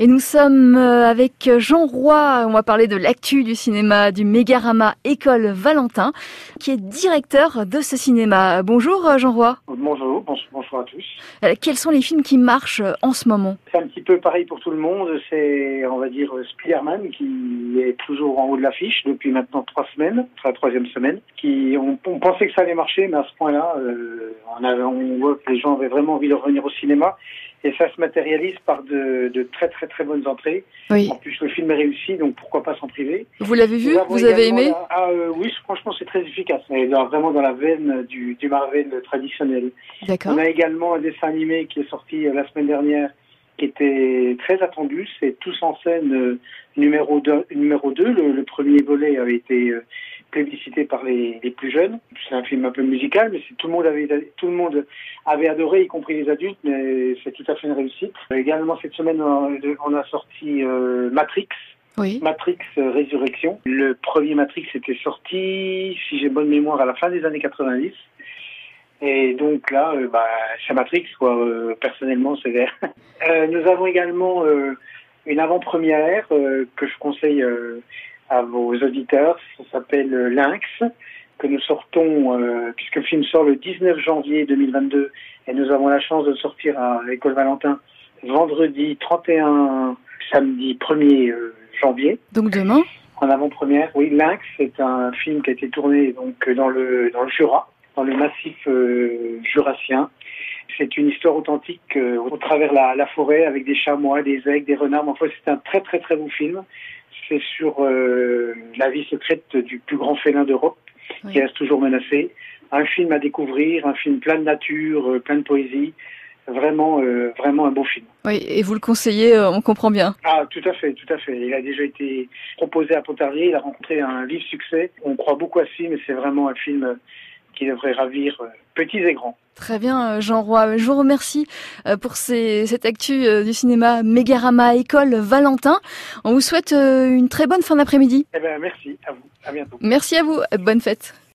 Et nous sommes euh, avec Jean Roy, on va parler de l'actu du cinéma du Mégarama École Valentin, qui est directeur de ce cinéma. Bonjour euh, Jean Roy. Bonjour, bonjour à tous. Euh, quels sont les films qui marchent en ce moment? C'est un petit peu pareil pour tout le monde, c'est on va dire Spider-Man qui est toujours en haut de l'affiche depuis maintenant trois semaines, enfin la troisième semaine, qui on, pensait que ça allait marcher, mais à ce point-là, on, on voit que les gens avaient vraiment envie de revenir au cinéma. Et ça se matérialise par de, de, très très très bonnes entrées. Oui. En plus, le film est réussi, donc pourquoi pas s'en priver. Vous l'avez vu Vous avez aimé ah, euh, Oui, franchement, c'est très efficace. Et dans, vraiment dans la veine du, du Marvel traditionnel. On a également un dessin animé qui est sorti euh, la semaine dernière, qui était très attendu. C'est Tous en scène euh, numéro 2. Numéro 2. Le, le, premier volet avait été euh, plébiscité par les, les plus jeunes. C'est un film un peu musical, mais tout le monde avait tout le monde avait adoré, y compris les adultes. Mais c'est tout à fait une réussite. Également cette semaine, on a sorti euh, Matrix. Oui. Matrix Résurrection. Le premier Matrix était sorti, si j'ai bonne mémoire, à la fin des années 90. Et donc là, euh, bah, quoi. Euh, personnellement, vert. euh, nous avons également euh, une avant-première que je conseille à vos auditeurs. Ça s'appelle Lynx, que nous sortons, puisque le film sort le 19 janvier 2022, et nous avons la chance de le sortir à l'École Valentin vendredi 31, samedi 1er janvier. Donc demain? En avant-première, oui. Lynx, c'est un film qui a été tourné donc dans le, dans le Jura dans le massif euh, jurassien. C'est une histoire authentique euh, au travers la, la, forêt avec des chamois, des aigles, des renards. Enfin, c'est un très très très beau film. C'est sur euh, la vie secrète du plus grand félin d'Europe oui. qui reste toujours menacé. Un film à découvrir, un film plein de nature, plein de poésie. Vraiment, vraiment un beau film. Oui, et vous le conseillez, on comprend bien. Ah, tout à fait, tout à fait. Il a déjà été proposé à Pontarlier, il a rencontré un vif succès. On croit beaucoup à ce film et c'est vraiment un film qui devrait ravir euh, petits et grands. Très bien, Jean Roy. Je vous remercie euh, pour ces, cette actu euh, du cinéma Mégarama École Valentin. On vous souhaite une très bonne fin d'après-midi. Eh bien, merci à vous. À bientôt. Merci à vous. Bonne fête.